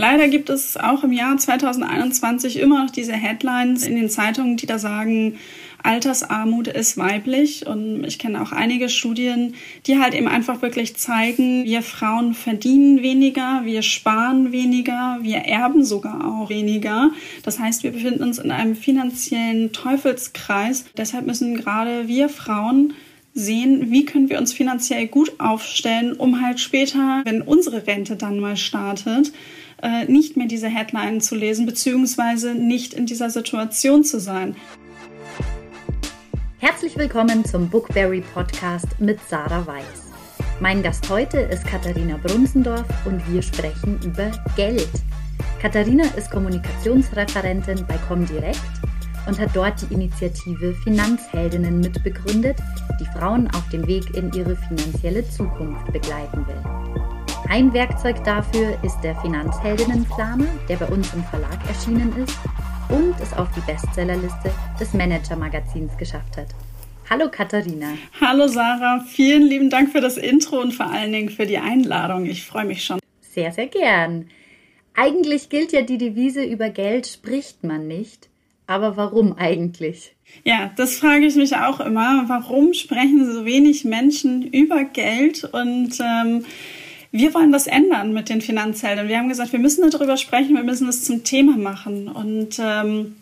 Leider gibt es auch im Jahr 2021 immer noch diese Headlines in den Zeitungen, die da sagen, Altersarmut ist weiblich. Und ich kenne auch einige Studien, die halt eben einfach wirklich zeigen, wir Frauen verdienen weniger, wir sparen weniger, wir erben sogar auch weniger. Das heißt, wir befinden uns in einem finanziellen Teufelskreis. Deshalb müssen gerade wir Frauen sehen, wie können wir uns finanziell gut aufstellen, um halt später, wenn unsere Rente dann mal startet, äh, nicht mehr diese Headline zu lesen, beziehungsweise nicht in dieser Situation zu sein. Herzlich willkommen zum Bookberry Podcast mit Sarah Weiß. Mein Gast heute ist Katharina Brunsendorf und wir sprechen über Geld. Katharina ist Kommunikationsreferentin bei Comdirect und hat dort die Initiative Finanzheldinnen mitbegründet, die Frauen auf dem Weg in ihre finanzielle Zukunft begleiten will. Ein Werkzeug dafür ist der Finanzheldinnenplaner, der bei uns im Verlag erschienen ist und es auf die Bestsellerliste des Manager-Magazins geschafft hat. Hallo Katharina. Hallo Sarah, vielen lieben Dank für das Intro und vor allen Dingen für die Einladung. Ich freue mich schon. Sehr, sehr gern. Eigentlich gilt ja die Devise, über Geld spricht man nicht. Aber warum eigentlich? Ja, das frage ich mich auch immer. Warum sprechen so wenig Menschen über Geld? Und ähm, wir wollen das ändern mit den Finanzheldern. Wir haben gesagt, wir müssen darüber sprechen, wir müssen es zum Thema machen. Und ähm,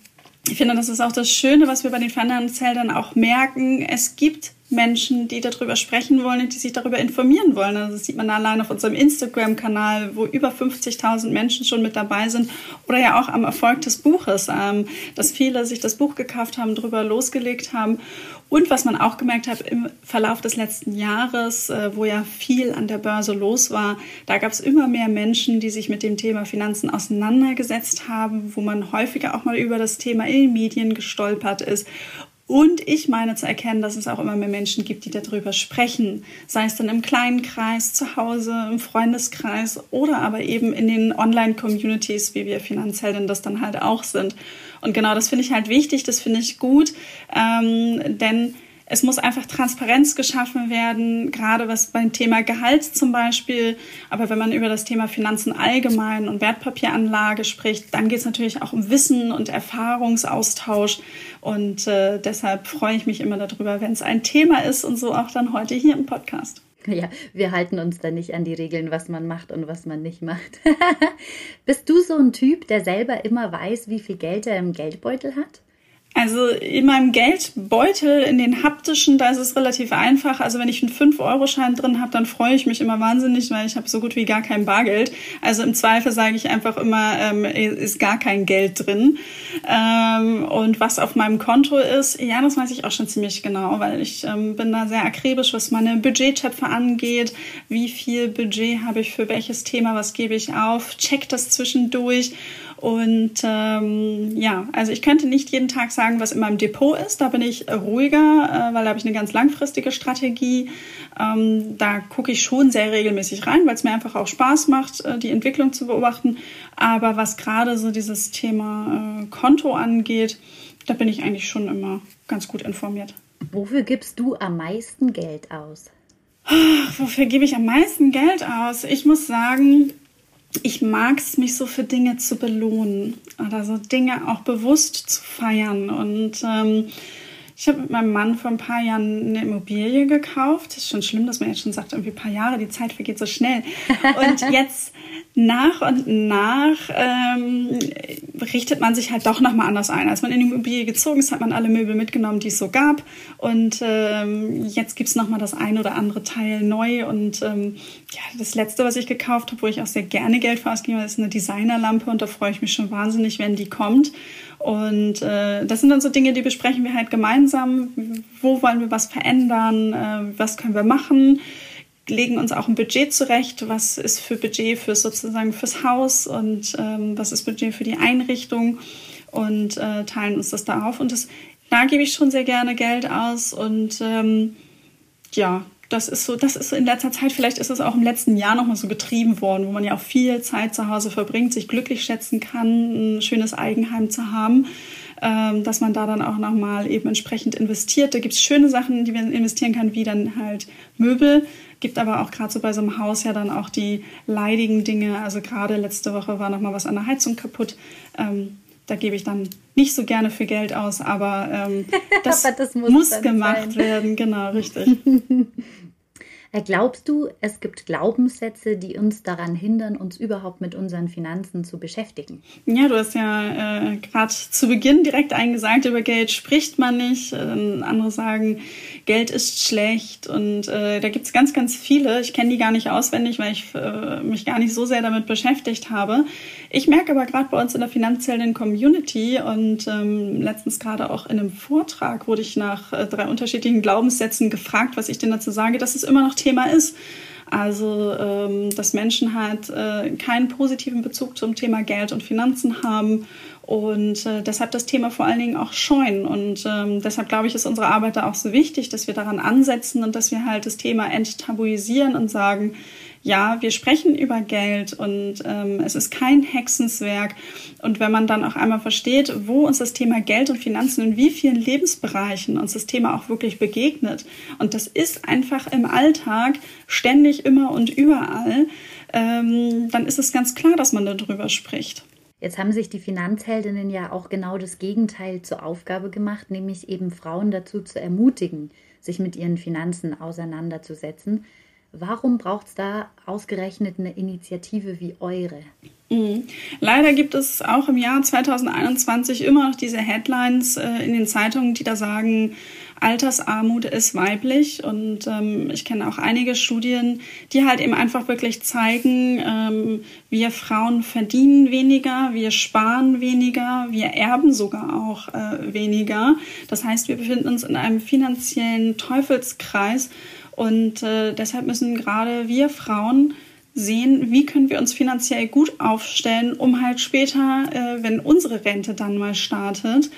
ich finde, das ist auch das Schöne, was wir bei den Finanzheldern auch merken. Es gibt Menschen, die darüber sprechen wollen und die sich darüber informieren wollen. Also das sieht man allein auf unserem Instagram-Kanal, wo über 50.000 Menschen schon mit dabei sind oder ja auch am Erfolg des Buches, ähm, dass viele sich das Buch gekauft haben, darüber losgelegt haben. Und was man auch gemerkt hat im Verlauf des letzten Jahres, äh, wo ja viel an der Börse los war, da gab es immer mehr Menschen, die sich mit dem Thema Finanzen auseinandergesetzt haben, wo man häufiger auch mal über das Thema in den Medien gestolpert ist und ich meine zu erkennen, dass es auch immer mehr Menschen gibt, die darüber sprechen. Sei es dann im kleinen Kreis, zu Hause, im Freundeskreis oder aber eben in den Online-Communities, wie wir Finanzhelden das dann halt auch sind. Und genau das finde ich halt wichtig, das finde ich gut, ähm, denn es muss einfach Transparenz geschaffen werden, gerade was beim Thema Gehalt zum Beispiel. Aber wenn man über das Thema Finanzen allgemein und Wertpapieranlage spricht, dann geht es natürlich auch um Wissen und Erfahrungsaustausch. Und äh, deshalb freue ich mich immer darüber, wenn es ein Thema ist und so auch dann heute hier im Podcast. Ja, wir halten uns da nicht an die Regeln, was man macht und was man nicht macht. Bist du so ein Typ, der selber immer weiß, wie viel Geld er im Geldbeutel hat? Also in meinem Geldbeutel, in den haptischen, da ist es relativ einfach. Also wenn ich einen 5-Euro-Schein drin habe, dann freue ich mich immer wahnsinnig, weil ich habe so gut wie gar kein Bargeld. Also im Zweifel sage ich einfach immer, ähm, ist gar kein Geld drin. Ähm, und was auf meinem Konto ist, ja, das weiß ich auch schon ziemlich genau, weil ich ähm, bin da sehr akribisch, was meine Budgettöpfe angeht. Wie viel Budget habe ich für welches Thema, was gebe ich auf, check das zwischendurch. Und ähm, ja, also ich könnte nicht jeden Tag sagen, was in meinem Depot ist. Da bin ich ruhiger, äh, weil da habe ich eine ganz langfristige Strategie. Ähm, da gucke ich schon sehr regelmäßig rein, weil es mir einfach auch Spaß macht, äh, die Entwicklung zu beobachten. Aber was gerade so dieses Thema äh, Konto angeht, da bin ich eigentlich schon immer ganz gut informiert. Wofür gibst du am meisten Geld aus? Wofür gebe ich am meisten Geld aus? Ich muss sagen, ich mag es, mich so für Dinge zu belohnen oder so Dinge auch bewusst zu feiern. Und ähm, ich habe mit meinem Mann vor ein paar Jahren eine Immobilie gekauft. Ist schon schlimm, dass man jetzt schon sagt, irgendwie ein paar Jahre, die Zeit vergeht so schnell. Und jetzt nach und nach ähm, richtet man sich halt doch nochmal anders ein. Als man in die Immobilie gezogen ist, hat man alle Möbel mitgenommen, die es so gab. Und ähm, jetzt gibt es nochmal das ein oder andere Teil neu. Und ähm, ja, das letzte, was ich gekauft habe, wo ich auch sehr gerne Geld für ausgebe, ist eine Designerlampe. Und da freue ich mich schon wahnsinnig, wenn die kommt. Und äh, das sind dann so Dinge, die besprechen wir halt gemeinsam. Wo wollen wir was verändern? Äh, was können wir machen? Legen uns auch ein Budget zurecht, was ist für Budget für sozusagen fürs Haus und ähm, was ist Budget für die Einrichtung und äh, teilen uns das da auf. Und das, da gebe ich schon sehr gerne Geld aus und ähm, ja, das ist so, das ist so in letzter Zeit, vielleicht ist es auch im letzten Jahr nochmal so getrieben worden, wo man ja auch viel Zeit zu Hause verbringt, sich glücklich schätzen kann, ein schönes Eigenheim zu haben, ähm, dass man da dann auch nochmal eben entsprechend investiert. Da gibt es schöne Sachen, die man investieren kann, wie dann halt Möbel, gibt aber auch gerade so bei so einem Haus ja dann auch die leidigen Dinge. Also gerade letzte Woche war noch mal was an der Heizung kaputt. Ähm, da gebe ich dann nicht so gerne für Geld aus, aber ähm, das, aber das muss, muss gemacht sein. werden. Genau, richtig. Äh, glaubst du, es gibt Glaubenssätze, die uns daran hindern, uns überhaupt mit unseren Finanzen zu beschäftigen? Ja, du hast ja äh, gerade zu Beginn direkt eingesagt, über Geld spricht man nicht. Äh, andere sagen, Geld ist schlecht und äh, da gibt es ganz, ganz viele. Ich kenne die gar nicht auswendig, weil ich äh, mich gar nicht so sehr damit beschäftigt habe. Ich merke aber gerade bei uns in der finanziellen Community und ähm, letztens gerade auch in einem Vortrag wurde ich nach äh, drei unterschiedlichen Glaubenssätzen gefragt, was ich denn dazu sage, dass es immer noch Thema ist. Also, ähm, dass Menschen halt äh, keinen positiven Bezug zum Thema Geld und Finanzen haben und äh, deshalb das Thema vor allen Dingen auch scheuen. Und ähm, deshalb glaube ich, ist unsere Arbeit da auch so wichtig, dass wir daran ansetzen und dass wir halt das Thema enttabuisieren und sagen, ja, wir sprechen über Geld und ähm, es ist kein Hexenswerk. Und wenn man dann auch einmal versteht, wo uns das Thema Geld und Finanzen in wie vielen Lebensbereichen uns das Thema auch wirklich begegnet, und das ist einfach im Alltag ständig immer und überall, ähm, dann ist es ganz klar, dass man darüber spricht. Jetzt haben sich die Finanzheldinnen ja auch genau das Gegenteil zur Aufgabe gemacht, nämlich eben Frauen dazu zu ermutigen, sich mit ihren Finanzen auseinanderzusetzen. Warum braucht es da ausgerechnet eine Initiative wie eure? Mhm. Leider gibt es auch im Jahr 2021 immer noch diese Headlines äh, in den Zeitungen, die da sagen, Altersarmut ist weiblich. Und ähm, ich kenne auch einige Studien, die halt eben einfach wirklich zeigen, ähm, wir Frauen verdienen weniger, wir sparen weniger, wir erben sogar auch äh, weniger. Das heißt, wir befinden uns in einem finanziellen Teufelskreis. Und äh, deshalb müssen gerade wir Frauen sehen, wie können wir uns finanziell gut aufstellen, um halt später, äh, wenn unsere Rente dann mal startet,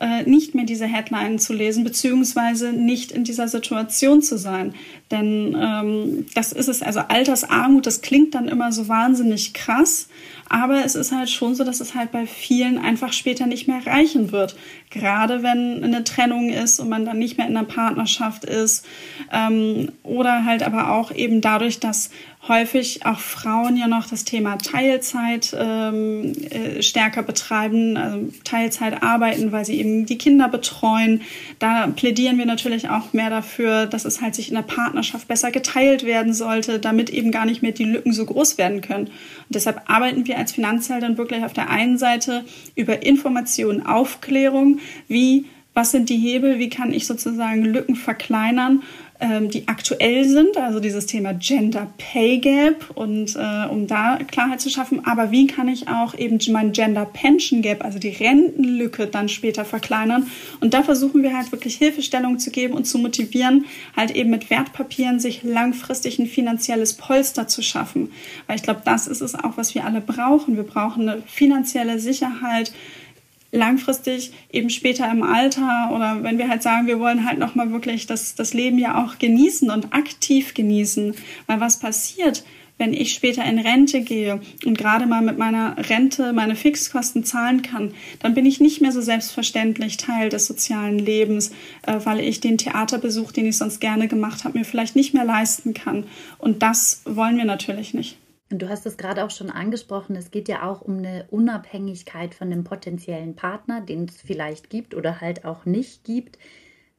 äh, nicht mehr diese Headline zu lesen, beziehungsweise nicht in dieser Situation zu sein. Denn ähm, das ist es, also Altersarmut, das klingt dann immer so wahnsinnig krass, aber es ist halt schon so, dass es halt bei vielen einfach später nicht mehr reichen wird. Gerade wenn eine Trennung ist und man dann nicht mehr in einer Partnerschaft ist. Ähm, oder halt aber auch eben dadurch, dass häufig auch Frauen ja noch das Thema Teilzeit ähm, äh, stärker betreiben, also Teilzeit arbeiten, weil sie eben die Kinder betreuen. Da plädieren wir natürlich auch mehr dafür, dass es halt sich in der Partnerschaft besser geteilt werden sollte, damit eben gar nicht mehr die Lücken so groß werden können. Und deshalb arbeiten wir als Finanzhelden wirklich auf der einen Seite über Information, Aufklärung, wie was sind die Hebel, wie kann ich sozusagen Lücken verkleinern die aktuell sind, also dieses Thema Gender Pay Gap und äh, um da Klarheit zu schaffen, aber wie kann ich auch eben mein Gender Pension Gap, also die Rentenlücke dann später verkleinern? Und da versuchen wir halt wirklich Hilfestellung zu geben und zu motivieren, halt eben mit Wertpapieren sich langfristig ein finanzielles Polster zu schaffen, weil ich glaube, das ist es auch, was wir alle brauchen. Wir brauchen eine finanzielle Sicherheit, langfristig eben später im Alter oder wenn wir halt sagen, wir wollen halt nochmal wirklich das, das Leben ja auch genießen und aktiv genießen. Weil was passiert, wenn ich später in Rente gehe und gerade mal mit meiner Rente meine Fixkosten zahlen kann, dann bin ich nicht mehr so selbstverständlich Teil des sozialen Lebens, äh, weil ich den Theaterbesuch, den ich sonst gerne gemacht habe, mir vielleicht nicht mehr leisten kann. Und das wollen wir natürlich nicht. Und du hast es gerade auch schon angesprochen, es geht ja auch um eine Unabhängigkeit von dem potenziellen Partner, den es vielleicht gibt oder halt auch nicht gibt.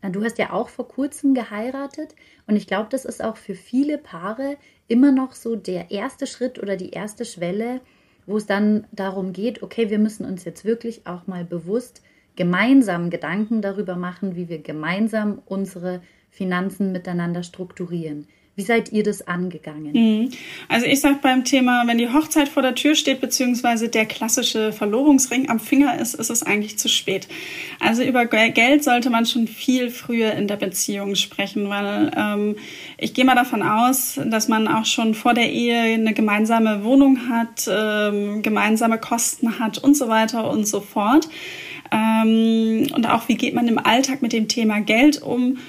Du hast ja auch vor kurzem geheiratet und ich glaube, das ist auch für viele Paare immer noch so der erste Schritt oder die erste Schwelle, wo es dann darum geht, okay, wir müssen uns jetzt wirklich auch mal bewusst gemeinsam Gedanken darüber machen, wie wir gemeinsam unsere Finanzen miteinander strukturieren. Wie seid ihr das angegangen? Mhm. Also ich sage beim Thema, wenn die Hochzeit vor der Tür steht, beziehungsweise der klassische Verlobungsring am Finger ist, ist es eigentlich zu spät. Also über Geld sollte man schon viel früher in der Beziehung sprechen, weil ähm, ich gehe mal davon aus, dass man auch schon vor der Ehe eine gemeinsame Wohnung hat, ähm, gemeinsame Kosten hat und so weiter und so fort. Ähm, und auch wie geht man im Alltag mit dem Thema Geld um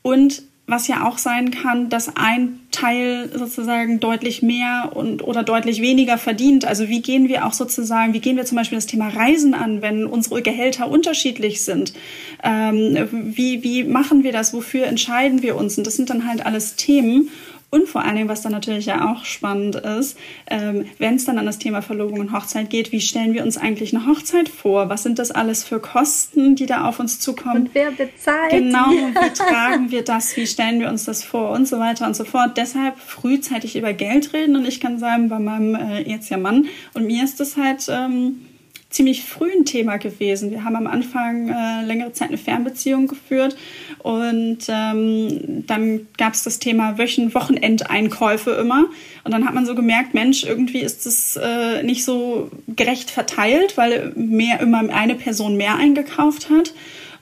und was ja auch sein kann, dass ein Teil sozusagen deutlich mehr und oder deutlich weniger verdient. Also wie gehen wir auch sozusagen, wie gehen wir zum Beispiel das Thema Reisen an, wenn unsere Gehälter unterschiedlich sind? Ähm, wie, wie machen wir das? Wofür entscheiden wir uns? Und das sind dann halt alles Themen. Und vor allen Dingen, was dann natürlich ja auch spannend ist, ähm, wenn es dann an das Thema Verlobung und Hochzeit geht, wie stellen wir uns eigentlich eine Hochzeit vor? Was sind das alles für Kosten, die da auf uns zukommen? Und wer bezahlt? Genau, wie tragen wir das? Wie stellen wir uns das vor? Und so weiter und so fort. Deshalb frühzeitig über Geld reden. Und ich kann sagen, bei meinem äh, jetzt ja Mann und mir ist das halt... Ähm, ziemlich früh ein Thema gewesen. Wir haben am Anfang äh, längere Zeit eine Fernbeziehung geführt und ähm, dann gab es das Thema Wöchen Wochenendeinkäufe immer. Und dann hat man so gemerkt, Mensch, irgendwie ist es äh, nicht so gerecht verteilt, weil mehr immer eine Person mehr eingekauft hat.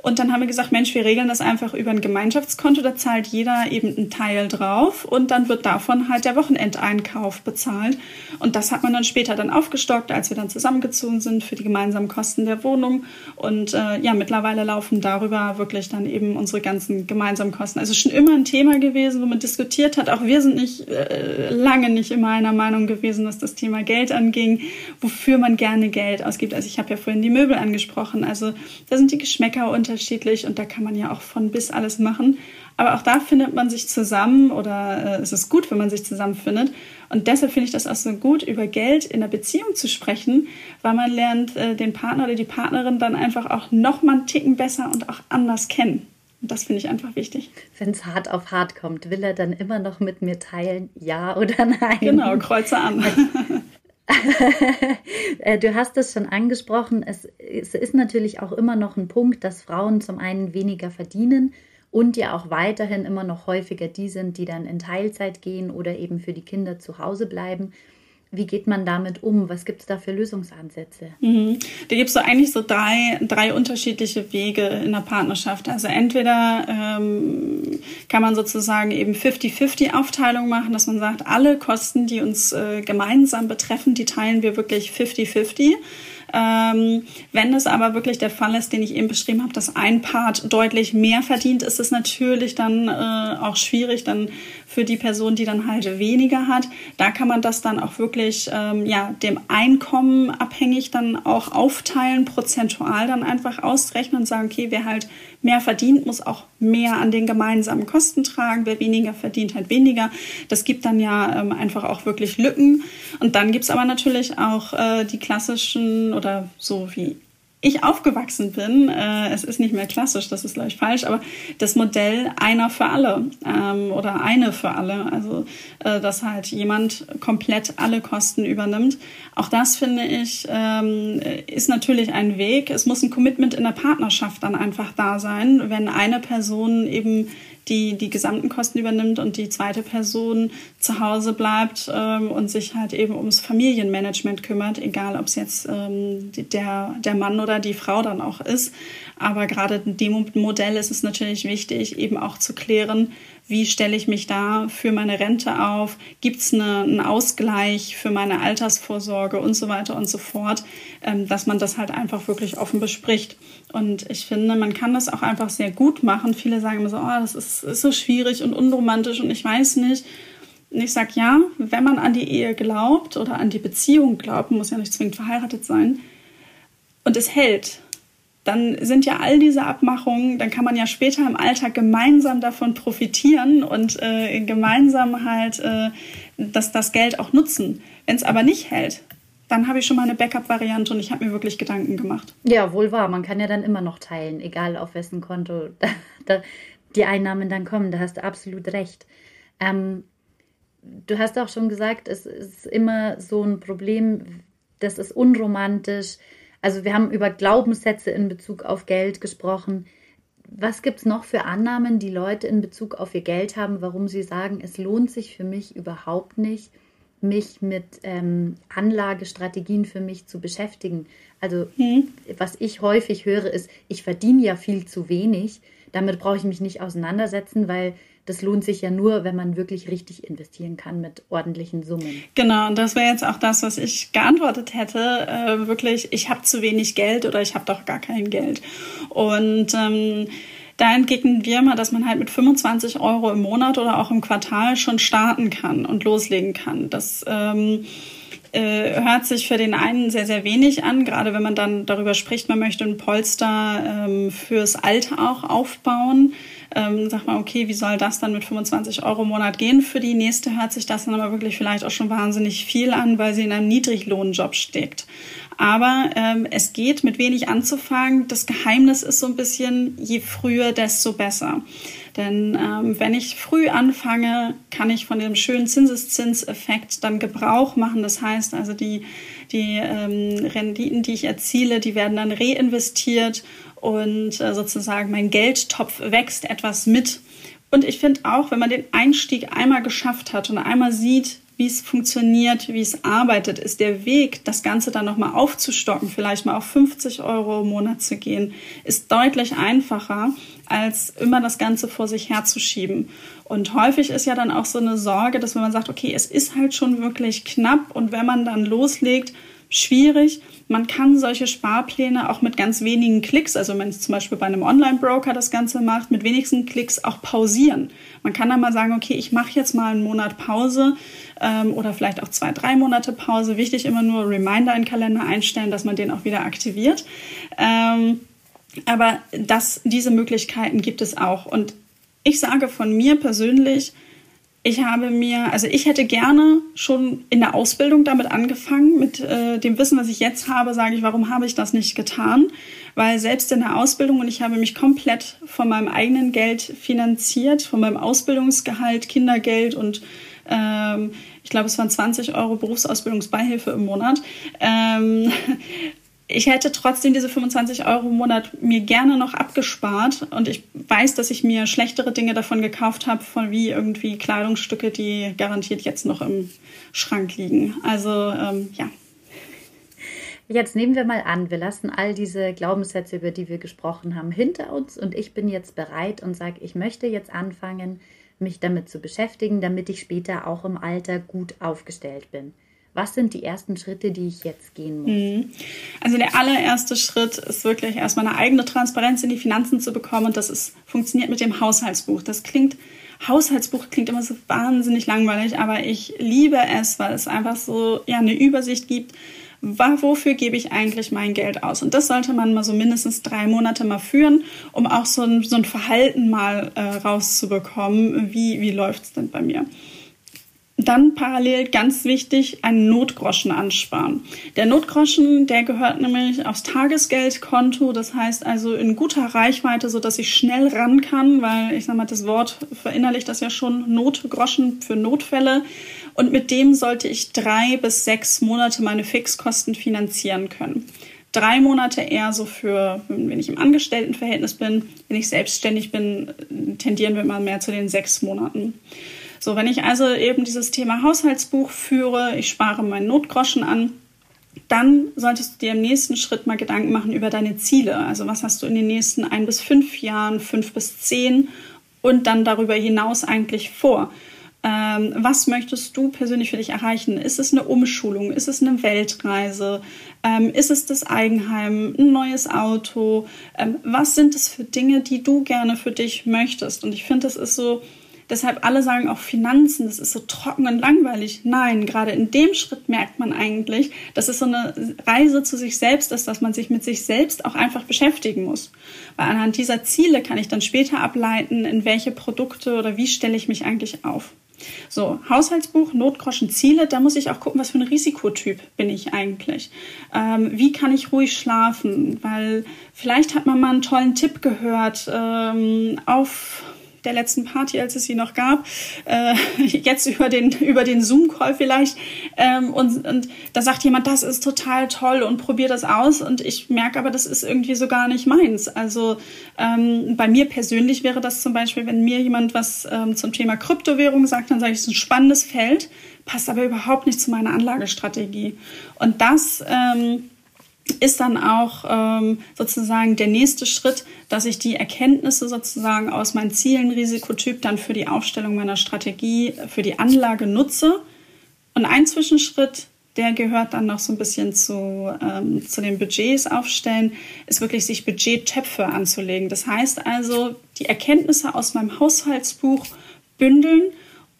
Und dann haben wir gesagt, Mensch, wir regeln das einfach über ein Gemeinschaftskonto, da zahlt jeder eben einen Teil drauf und dann wird davon halt der Wochenendeinkauf bezahlt. Und das hat man dann später dann aufgestockt, als wir dann zusammengezogen sind für die gemeinsamen Kosten der Wohnung. Und äh, ja, mittlerweile laufen darüber wirklich dann eben unsere ganzen gemeinsamen Kosten. Also schon immer ein Thema gewesen, wo man diskutiert hat. Auch wir sind nicht äh, lange nicht immer einer Meinung gewesen, was das Thema Geld anging, wofür man gerne Geld ausgibt. Also ich habe ja vorhin die Möbel angesprochen. Also da sind die Geschmäcker unter unterschiedlich und da kann man ja auch von bis alles machen. Aber auch da findet man sich zusammen oder äh, es ist gut, wenn man sich zusammenfindet. Und deshalb finde ich das auch so gut, über Geld in der Beziehung zu sprechen, weil man lernt äh, den Partner oder die Partnerin dann einfach auch noch mal einen Ticken besser und auch anders kennen. Und das finde ich einfach wichtig. Wenn es hart auf hart kommt, will er dann immer noch mit mir teilen, ja oder nein? Genau, kreuze an. Äh, du hast es schon angesprochen. Es, es ist natürlich auch immer noch ein Punkt, dass Frauen zum einen weniger verdienen und ja auch weiterhin immer noch häufiger die sind, die dann in Teilzeit gehen oder eben für die Kinder zu Hause bleiben. Wie geht man damit um? Was gibt es da für Lösungsansätze? Mhm. Da gibt es so eigentlich so drei, drei unterschiedliche Wege in der Partnerschaft. Also entweder ähm, kann man sozusagen eben 50-50 Aufteilung machen, dass man sagt, alle Kosten, die uns äh, gemeinsam betreffen, die teilen wir wirklich 50-50. Ähm, wenn es aber wirklich der Fall ist, den ich eben beschrieben habe, dass ein Part deutlich mehr verdient, ist es natürlich dann äh, auch schwierig dann für die Person, die dann halt weniger hat. Da kann man das dann auch wirklich ähm, ja dem Einkommen abhängig dann auch aufteilen, prozentual dann einfach ausrechnen und sagen, okay, wer halt mehr verdient, muss auch mehr an den gemeinsamen Kosten tragen. Wer weniger verdient, halt weniger. Das gibt dann ja ähm, einfach auch wirklich Lücken. Und dann gibt's aber natürlich auch äh, die klassischen oder so wie ich aufgewachsen bin, äh, es ist nicht mehr klassisch, das ist gleich falsch, aber das Modell einer für alle ähm, oder eine für alle, also äh, dass halt jemand komplett alle Kosten übernimmt. Auch das finde ich ähm, ist natürlich ein Weg. Es muss ein Commitment in der Partnerschaft dann einfach da sein, wenn eine Person eben die die gesamten Kosten übernimmt und die zweite Person zu Hause bleibt ähm, und sich halt eben ums Familienmanagement kümmert, egal ob es jetzt ähm, der, der Mann oder die Frau dann auch ist. Aber gerade in dem Modell ist es natürlich wichtig, eben auch zu klären, wie stelle ich mich da für meine Rente auf, gibt es eine, einen Ausgleich für meine Altersvorsorge und so weiter und so fort, ähm, dass man das halt einfach wirklich offen bespricht. Und ich finde, man kann das auch einfach sehr gut machen. Viele sagen immer so, oh, das ist, ist so schwierig und unromantisch und ich weiß nicht. Und ich sage ja, wenn man an die Ehe glaubt oder an die Beziehung glaubt, muss ja nicht zwingend verheiratet sein, und es hält, dann sind ja all diese Abmachungen, dann kann man ja später im Alltag gemeinsam davon profitieren und äh, gemeinsam halt äh, das, das Geld auch nutzen. Wenn es aber nicht hält, dann habe ich schon mal eine Backup-Variante und ich habe mir wirklich Gedanken gemacht. Ja, wohl wahr. Man kann ja dann immer noch teilen, egal auf wessen Konto die Einnahmen dann kommen. Da hast du absolut recht. Ähm, du hast auch schon gesagt, es ist immer so ein Problem, das ist unromantisch also wir haben über Glaubenssätze in Bezug auf Geld gesprochen. Was gibt es noch für Annahmen, die Leute in Bezug auf ihr Geld haben, warum sie sagen, es lohnt sich für mich überhaupt nicht, mich mit ähm, Anlagestrategien für mich zu beschäftigen? Also hm. was ich häufig höre, ist, ich verdiene ja viel zu wenig, damit brauche ich mich nicht auseinandersetzen, weil das lohnt sich ja nur, wenn man wirklich richtig investieren kann mit ordentlichen Summen. Genau, und das wäre jetzt auch das, was ich geantwortet hätte. Äh, wirklich, ich habe zu wenig Geld oder ich habe doch gar kein Geld. Und ähm, da entgegnen wir mal, dass man halt mit 25 Euro im Monat oder auch im Quartal schon starten kann und loslegen kann. Das ähm, äh, hört sich für den einen sehr, sehr wenig an, gerade wenn man dann darüber spricht, man möchte ein Polster ähm, fürs Alter auch aufbauen ähm, sagt man, okay, wie soll das dann mit 25 Euro im Monat gehen? Für die nächste hört sich das dann aber wirklich vielleicht auch schon wahnsinnig viel an, weil sie in einem Niedriglohnjob steckt. Aber ähm, es geht mit wenig anzufangen. Das Geheimnis ist so ein bisschen, je früher, desto besser. Denn ähm, wenn ich früh anfange, kann ich von dem schönen Zinseszinseffekt dann Gebrauch machen. Das heißt also, die, die ähm, Renditen, die ich erziele, die werden dann reinvestiert und äh, sozusagen mein Geldtopf wächst etwas mit. Und ich finde auch, wenn man den Einstieg einmal geschafft hat und einmal sieht, wie es funktioniert, wie es arbeitet, ist der Weg, das Ganze dann nochmal aufzustocken, vielleicht mal auf 50 Euro im Monat zu gehen, ist deutlich einfacher, als immer das Ganze vor sich herzuschieben. Und häufig ist ja dann auch so eine Sorge, dass wenn man sagt, okay, es ist halt schon wirklich knapp und wenn man dann loslegt, schwierig. Man kann solche Sparpläne auch mit ganz wenigen Klicks, also wenn es zum Beispiel bei einem Online-Broker das Ganze macht, mit wenigsten Klicks auch pausieren. Man kann dann mal sagen, okay, ich mache jetzt mal einen Monat Pause ähm, oder vielleicht auch zwei, drei Monate Pause. Wichtig immer nur Reminder in den Kalender einstellen, dass man den auch wieder aktiviert. Ähm, aber das, diese Möglichkeiten gibt es auch. Und ich sage von mir persönlich, ich habe mir, also ich hätte gerne schon in der Ausbildung damit angefangen. Mit äh, dem Wissen, was ich jetzt habe, sage ich, warum habe ich das nicht getan? Weil selbst in der Ausbildung und ich habe mich komplett von meinem eigenen Geld finanziert, von meinem Ausbildungsgehalt, Kindergeld und ähm, ich glaube, es waren 20 Euro Berufsausbildungsbeihilfe im Monat. Ähm, ich hätte trotzdem diese 25 Euro im Monat mir gerne noch abgespart und ich weiß, dass ich mir schlechtere Dinge davon gekauft habe, von wie irgendwie Kleidungsstücke, die garantiert jetzt noch im Schrank liegen. Also ähm, ja. Jetzt nehmen wir mal an, wir lassen all diese Glaubenssätze, über die wir gesprochen haben, hinter uns und ich bin jetzt bereit und sage, ich möchte jetzt anfangen, mich damit zu beschäftigen, damit ich später auch im Alter gut aufgestellt bin. Was sind die ersten Schritte, die ich jetzt gehen muss? Mhm. Also der allererste Schritt ist wirklich erstmal eine eigene Transparenz in die Finanzen zu bekommen und das ist, funktioniert mit dem Haushaltsbuch. Das klingt, Haushaltsbuch klingt immer so wahnsinnig langweilig, aber ich liebe es, weil es einfach so ja, eine Übersicht gibt, wofür gebe ich eigentlich mein Geld aus? Und das sollte man mal so mindestens drei Monate mal führen, um auch so ein, so ein Verhalten mal äh, rauszubekommen, wie, wie läuft es denn bei mir. Dann parallel ganz wichtig, einen Notgroschen ansparen. Der Notgroschen, der gehört nämlich aufs Tagesgeldkonto, das heißt also in guter Reichweite, so dass ich schnell ran kann, weil ich sag mal, das Wort verinnerlicht das ja schon, Notgroschen für Notfälle. Und mit dem sollte ich drei bis sechs Monate meine Fixkosten finanzieren können. Drei Monate eher so für, wenn ich im Angestelltenverhältnis bin. Wenn ich selbstständig bin, tendieren wir immer mehr zu den sechs Monaten. So, wenn ich also eben dieses Thema Haushaltsbuch führe, ich spare meinen Notgroschen an, dann solltest du dir im nächsten Schritt mal Gedanken machen über deine Ziele. Also was hast du in den nächsten ein bis fünf Jahren, fünf bis zehn und dann darüber hinaus eigentlich vor? Ähm, was möchtest du persönlich für dich erreichen? Ist es eine Umschulung? Ist es eine Weltreise? Ähm, ist es das Eigenheim? Ein neues Auto? Ähm, was sind es für Dinge, die du gerne für dich möchtest? Und ich finde, das ist so, Deshalb alle sagen auch Finanzen, das ist so trocken und langweilig. Nein, gerade in dem Schritt merkt man eigentlich, dass es so eine Reise zu sich selbst ist, dass man sich mit sich selbst auch einfach beschäftigen muss. Weil anhand dieser Ziele kann ich dann später ableiten, in welche Produkte oder wie stelle ich mich eigentlich auf. So, Haushaltsbuch, Notgroschen, Ziele, da muss ich auch gucken, was für ein Risikotyp bin ich eigentlich. Ähm, wie kann ich ruhig schlafen? Weil vielleicht hat man mal einen tollen Tipp gehört ähm, auf der letzten Party, als es sie noch gab, äh, jetzt über den, über den Zoom-Call vielleicht. Ähm, und, und da sagt jemand, das ist total toll und probier das aus. Und ich merke aber, das ist irgendwie so gar nicht meins. Also ähm, bei mir persönlich wäre das zum Beispiel, wenn mir jemand was ähm, zum Thema Kryptowährung sagt, dann sage ich, es ist ein spannendes Feld, passt aber überhaupt nicht zu meiner Anlagestrategie. Und das ähm, ist dann auch ähm, sozusagen der nächste Schritt, dass ich die Erkenntnisse sozusagen aus meinen Zielen, Risikotyp dann für die Aufstellung meiner Strategie, für die Anlage nutze. Und ein Zwischenschritt, der gehört dann noch so ein bisschen zu, ähm, zu den Budgets aufstellen, ist wirklich sich Budgettöpfe anzulegen. Das heißt also, die Erkenntnisse aus meinem Haushaltsbuch bündeln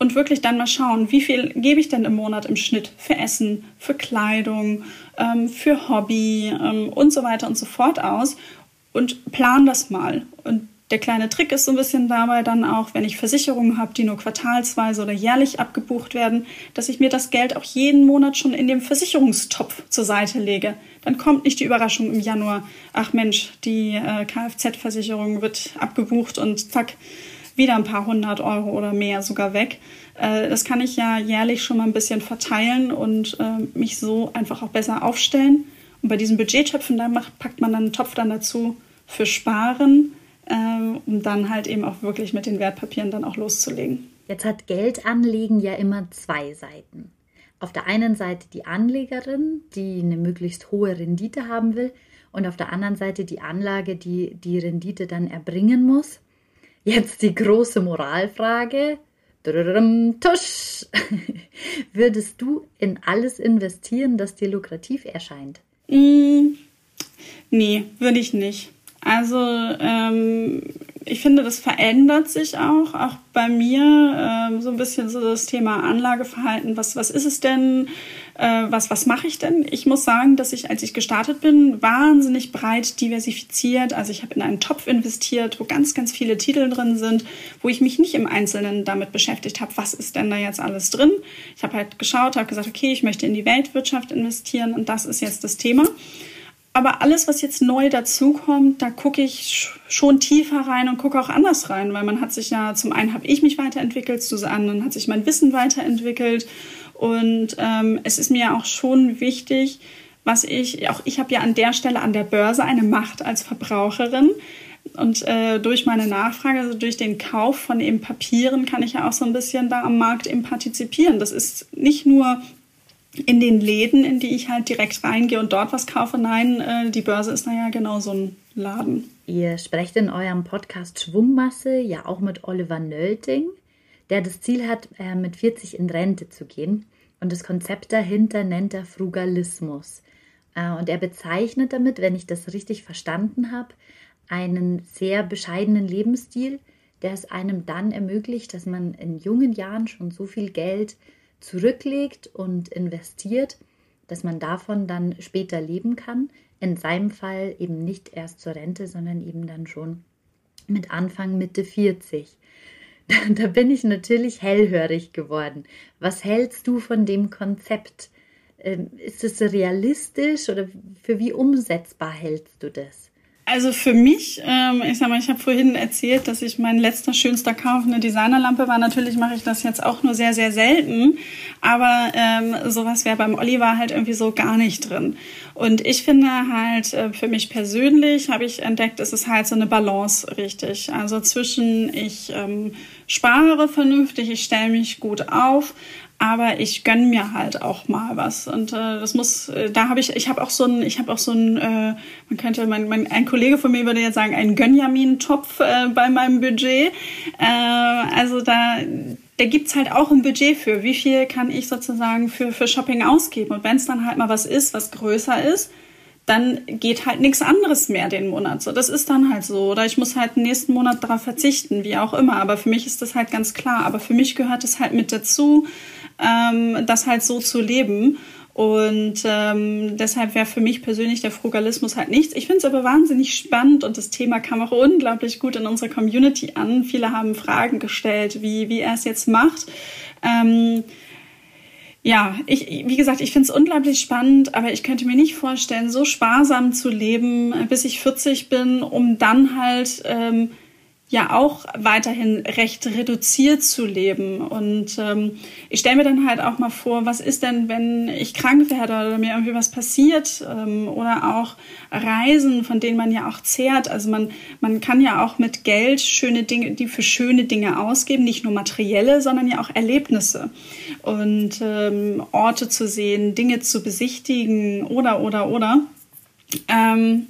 und wirklich dann mal schauen, wie viel gebe ich denn im Monat im Schnitt für Essen, für Kleidung, ähm, für Hobby ähm, und so weiter und so fort aus und plan das mal. Und Der kleine Trick ist so ein bisschen dabei dann auch, wenn ich Versicherungen habe, die nur quartalsweise oder jährlich abgebucht werden, dass ich mir das Geld auch jeden Monat schon in dem Versicherungstopf zur Seite lege. Dann kommt nicht die Überraschung im Januar, ach Mensch, die äh, Kfz-Versicherung wird abgebucht und zack, wieder ein paar hundert Euro oder mehr sogar weg. Äh, das kann ich ja jährlich schon mal ein bisschen verteilen und äh, mich so einfach auch besser aufstellen. Und bei diesen Budgettöpfen, da macht, packt man dann einen Topf dann dazu für Sparen, ähm, um dann halt eben auch wirklich mit den Wertpapieren dann auch loszulegen. Jetzt hat Geldanlegen ja immer zwei Seiten. Auf der einen Seite die Anlegerin, die eine möglichst hohe Rendite haben will, und auf der anderen Seite die Anlage, die die Rendite dann erbringen muss. Jetzt die große Moralfrage. Tusch! Würdest du in alles investieren, das dir lukrativ erscheint? Mm, nee, würde ich nicht. Also ähm, ich finde, das verändert sich auch, auch bei mir ähm, so ein bisschen so das Thema Anlageverhalten. Was, was ist es denn? Äh, was, was mache ich denn? Ich muss sagen, dass ich, als ich gestartet bin, wahnsinnig breit diversifiziert. Also ich habe in einen Topf investiert, wo ganz, ganz viele Titel drin sind, wo ich mich nicht im Einzelnen damit beschäftigt habe, was ist denn da jetzt alles drin. Ich habe halt geschaut, habe gesagt, okay, ich möchte in die Weltwirtschaft investieren und das ist jetzt das Thema. Aber alles, was jetzt neu dazukommt, da gucke ich schon tiefer rein und gucke auch anders rein, weil man hat sich ja, zum einen habe ich mich weiterentwickelt, zum anderen hat sich mein Wissen weiterentwickelt. Und ähm, es ist mir auch schon wichtig, was ich, auch ich habe ja an der Stelle an der Börse eine Macht als Verbraucherin. Und äh, durch meine Nachfrage, also durch den Kauf von eben Papieren, kann ich ja auch so ein bisschen da am Markt eben partizipieren. Das ist nicht nur in den Läden, in die ich halt direkt reingehe und dort was kaufe. Nein, äh, die Börse ist naja genau so ein Laden. Ihr sprecht in eurem Podcast Schwungmasse ja auch mit Oliver Nölting, der das Ziel hat, äh, mit 40 in Rente zu gehen. Und das Konzept dahinter nennt er Frugalismus. Äh, und er bezeichnet damit, wenn ich das richtig verstanden habe, einen sehr bescheidenen Lebensstil, der es einem dann ermöglicht, dass man in jungen Jahren schon so viel Geld zurücklegt und investiert, dass man davon dann später leben kann. In seinem Fall eben nicht erst zur Rente, sondern eben dann schon mit Anfang Mitte 40. Da bin ich natürlich hellhörig geworden. Was hältst du von dem Konzept? Ähm, ist es realistisch oder für wie umsetzbar hältst du das? Also für mich, ähm, ich sag mal, ich habe vorhin erzählt, dass ich mein letzter schönster Kauf eine Designerlampe war. Natürlich mache ich das jetzt auch nur sehr, sehr selten. Aber ähm, sowas wäre beim Oliver halt irgendwie so gar nicht drin. Und ich finde halt, äh, für mich persönlich habe ich entdeckt, es ist halt so eine Balance richtig. Also zwischen ich ähm, spare vernünftig, ich stelle mich gut auf, aber ich gönn mir halt auch mal was und äh, das muss äh, da habe ich ich habe auch so ein ich habe auch so ein äh, man könnte mein, mein ein Kollege von mir würde jetzt sagen ein Gönjamin Topf äh, bei meinem Budget äh, also da da gibt's halt auch ein Budget für wie viel kann ich sozusagen für für Shopping ausgeben und wenn es dann halt mal was ist was größer ist dann geht halt nichts anderes mehr den Monat. So, das ist dann halt so. Oder ich muss halt nächsten Monat darauf verzichten, wie auch immer. Aber für mich ist das halt ganz klar. Aber für mich gehört es halt mit dazu, ähm, das halt so zu leben. Und ähm, deshalb wäre für mich persönlich der Frugalismus halt nichts. Ich finde es aber wahnsinnig spannend und das Thema kam auch unglaublich gut in unserer Community an. Viele haben Fragen gestellt, wie, wie er es jetzt macht. Ähm, ja, ich, wie gesagt, ich finde es unglaublich spannend, aber ich könnte mir nicht vorstellen, so sparsam zu leben, bis ich 40 bin, um dann halt ähm, ja auch weiterhin recht reduziert zu leben. Und ähm, ich stelle mir dann halt auch mal vor, was ist denn, wenn ich krank werde oder mir irgendwie was passiert ähm, oder auch Reisen, von denen man ja auch zehrt. Also man, man kann ja auch mit Geld schöne Dinge, die für schöne Dinge ausgeben, nicht nur materielle, sondern ja auch Erlebnisse und ähm, Orte zu sehen, Dinge zu besichtigen oder oder oder. Ähm,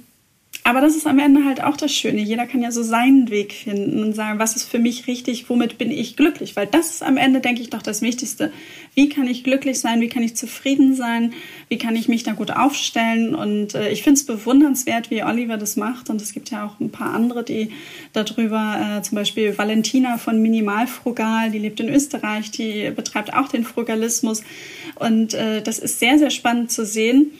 aber das ist am Ende halt auch das Schöne. Jeder kann ja so seinen Weg finden und sagen, was ist für mich richtig, womit bin ich glücklich? Weil das ist am Ende, denke ich, doch das Wichtigste. Wie kann ich glücklich sein? Wie kann ich zufrieden sein? Wie kann ich mich da gut aufstellen? Und äh, ich finde es bewundernswert, wie Oliver das macht. Und es gibt ja auch ein paar andere, die darüber, äh, zum Beispiel Valentina von Minimalfrugal, die lebt in Österreich, die betreibt auch den Frugalismus. Und äh, das ist sehr, sehr spannend zu sehen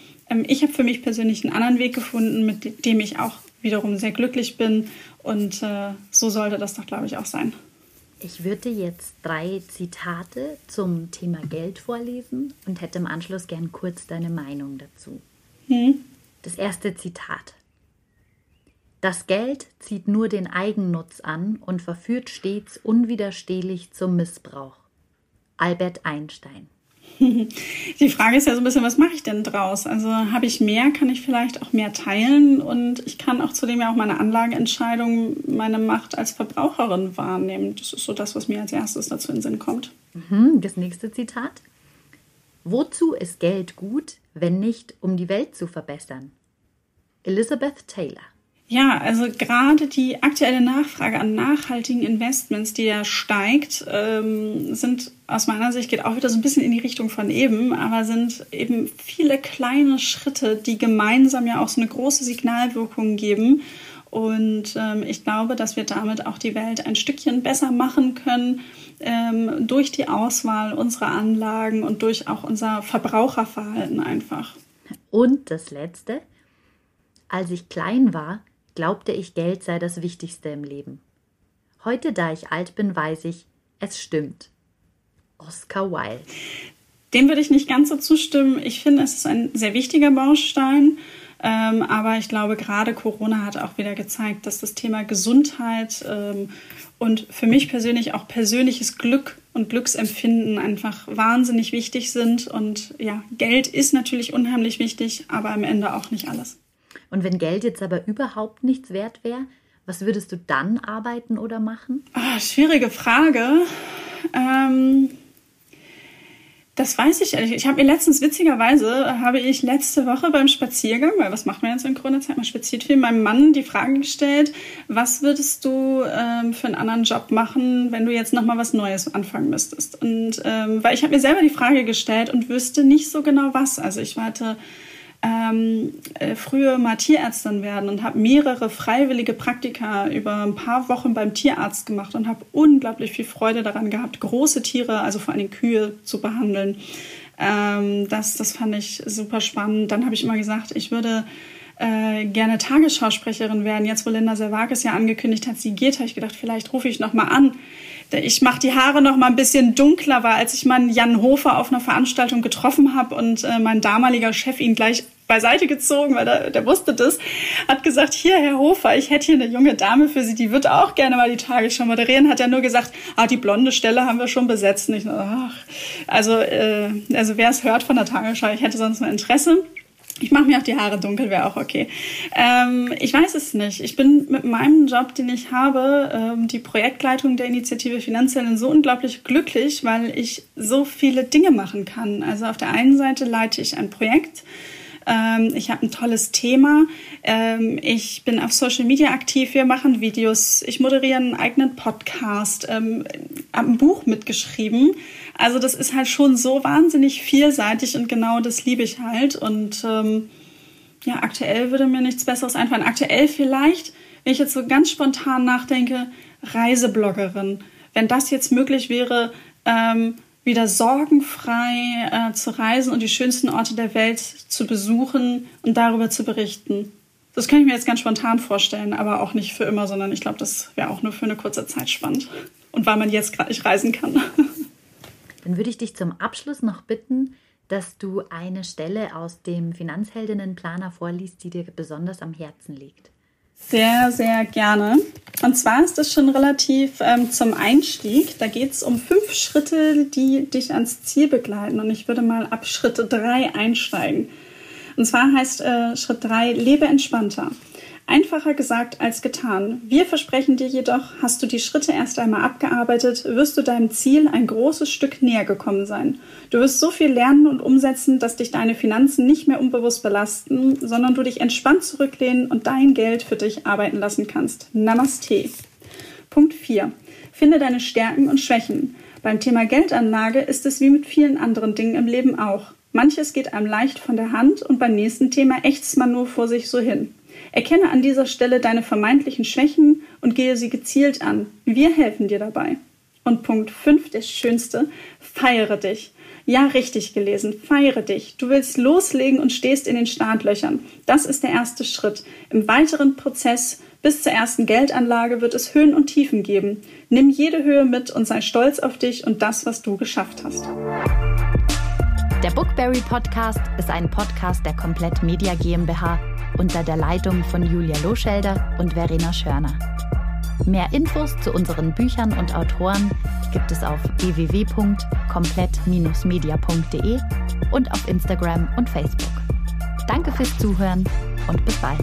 ich habe für mich persönlich einen anderen Weg gefunden, mit dem ich auch wiederum sehr glücklich bin. Und äh, so sollte das doch, glaube ich, auch sein. Ich würde jetzt drei Zitate zum Thema Geld vorlesen und hätte im Anschluss gern kurz deine Meinung dazu. Hm. Das erste Zitat. Das Geld zieht nur den Eigennutz an und verführt stets unwiderstehlich zum Missbrauch. Albert Einstein. Die Frage ist ja so ein bisschen, was mache ich denn draus? Also habe ich mehr, kann ich vielleicht auch mehr teilen und ich kann auch zudem ja auch meine Anlageentscheidung, meine Macht als Verbraucherin wahrnehmen. Das ist so das, was mir als erstes dazu in den Sinn kommt. Mhm, das nächste Zitat. Wozu ist Geld gut, wenn nicht, um die Welt zu verbessern? Elizabeth Taylor. Ja, also gerade die aktuelle Nachfrage an nachhaltigen Investments, die ja steigt, ähm, sind aus meiner Sicht geht auch wieder so ein bisschen in die Richtung von eben, aber sind eben viele kleine Schritte, die gemeinsam ja auch so eine große Signalwirkung geben. Und ähm, ich glaube, dass wir damit auch die Welt ein Stückchen besser machen können ähm, durch die Auswahl unserer Anlagen und durch auch unser Verbraucherverhalten einfach. Und das Letzte, als ich klein war, glaubte ich, Geld sei das Wichtigste im Leben. Heute, da ich alt bin, weiß ich, es stimmt. Oscar Wilde. Dem würde ich nicht ganz so zustimmen. Ich finde, es ist ein sehr wichtiger Baustein. Ähm, aber ich glaube, gerade Corona hat auch wieder gezeigt, dass das Thema Gesundheit ähm, und für mich persönlich auch persönliches Glück und Glücksempfinden einfach wahnsinnig wichtig sind. Und ja, Geld ist natürlich unheimlich wichtig, aber am Ende auch nicht alles. Und wenn Geld jetzt aber überhaupt nichts wert wäre, was würdest du dann arbeiten oder machen? Oh, schwierige Frage. Ähm, das weiß ich ehrlich. Ich habe mir letztens, witzigerweise, habe ich letzte Woche beim Spaziergang, weil was macht man jetzt in Corona-Zeit? Man spaziert viel, meinem Mann die Frage gestellt, was würdest du ähm, für einen anderen Job machen, wenn du jetzt nochmal was Neues anfangen müsstest? Und ähm, weil ich habe mir selber die Frage gestellt und wüsste nicht so genau was. Also ich warte ähm, äh, früher mal Tierärztin werden und habe mehrere freiwillige Praktika über ein paar Wochen beim Tierarzt gemacht und habe unglaublich viel Freude daran gehabt, große Tiere, also vor allem Kühe, zu behandeln. Ähm, das, das fand ich super spannend. Dann habe ich immer gesagt, ich würde äh, gerne Tagesschausprecherin werden. Jetzt, wo Linda Servakis ja angekündigt hat, sie geht, habe ich gedacht, vielleicht rufe ich noch mal an ich mache die Haare noch mal ein bisschen dunkler, weil als ich meinen Jan Hofer auf einer Veranstaltung getroffen habe und äh, mein damaliger Chef ihn gleich beiseite gezogen, weil der, der wusste das, hat gesagt, hier, Herr Hofer, ich hätte hier eine junge Dame für Sie, die wird auch gerne mal die Tagesschau moderieren, hat er nur gesagt, ah, die blonde Stelle haben wir schon besetzt. Nicht, ach, also, äh, also wer es hört von der Tagesschau, ich hätte sonst mal Interesse. Ich mache mir auch die Haare dunkel, wäre auch okay. Ähm, ich weiß es nicht. Ich bin mit meinem Job, den ich habe, ähm, die Projektleitung der Initiative Finanzhelden, so unglaublich glücklich, weil ich so viele Dinge machen kann. Also auf der einen Seite leite ich ein Projekt, ähm, ich habe ein tolles Thema. Ähm, ich bin auf Social Media aktiv. Wir machen Videos. Ich moderiere einen eigenen Podcast. Ähm, habe ein Buch mitgeschrieben. Also das ist halt schon so wahnsinnig vielseitig und genau das liebe ich halt. Und ähm, ja, aktuell würde mir nichts Besseres einfallen. Aktuell vielleicht, wenn ich jetzt so ganz spontan nachdenke, Reisebloggerin. Wenn das jetzt möglich wäre, ähm, wieder sorgenfrei äh, zu reisen und die schönsten Orte der Welt zu besuchen und darüber zu berichten. Das kann ich mir jetzt ganz spontan vorstellen, aber auch nicht für immer, sondern ich glaube, das wäre auch nur für eine kurze Zeit spannend. Und weil man jetzt gerade nicht reisen kann. Dann würde ich dich zum Abschluss noch bitten, dass du eine Stelle aus dem Finanzheldinnenplaner vorliest, die dir besonders am Herzen liegt. Sehr, sehr gerne. Und zwar ist es schon relativ ähm, zum Einstieg. Da geht es um fünf Schritte, die dich ans Ziel begleiten. Und ich würde mal ab Schritt drei einsteigen. Und zwar heißt äh, Schritt drei, lebe entspannter. Einfacher gesagt als getan. Wir versprechen dir jedoch, hast du die Schritte erst einmal abgearbeitet, wirst du deinem Ziel ein großes Stück näher gekommen sein. Du wirst so viel lernen und umsetzen, dass dich deine Finanzen nicht mehr unbewusst belasten, sondern du dich entspannt zurücklehnen und dein Geld für dich arbeiten lassen kannst. Namaste. Punkt 4. Finde deine Stärken und Schwächen. Beim Thema Geldanlage ist es wie mit vielen anderen Dingen im Leben auch. Manches geht einem leicht von der Hand und beim nächsten Thema ächzt man nur vor sich so hin. Erkenne an dieser Stelle deine vermeintlichen Schwächen und gehe sie gezielt an. Wir helfen dir dabei. Und Punkt 5, der schönste, feiere dich. Ja, richtig gelesen. Feiere dich. Du willst loslegen und stehst in den Startlöchern. Das ist der erste Schritt. Im weiteren Prozess bis zur ersten Geldanlage wird es Höhen und Tiefen geben. Nimm jede Höhe mit und sei stolz auf dich und das, was du geschafft hast. Der Bookberry Podcast ist ein Podcast der Komplett Media GmbH unter der Leitung von Julia Loschelder und Verena Schörner. Mehr Infos zu unseren Büchern und Autoren gibt es auf www.komplett-media.de und auf Instagram und Facebook. Danke fürs Zuhören und bis bald.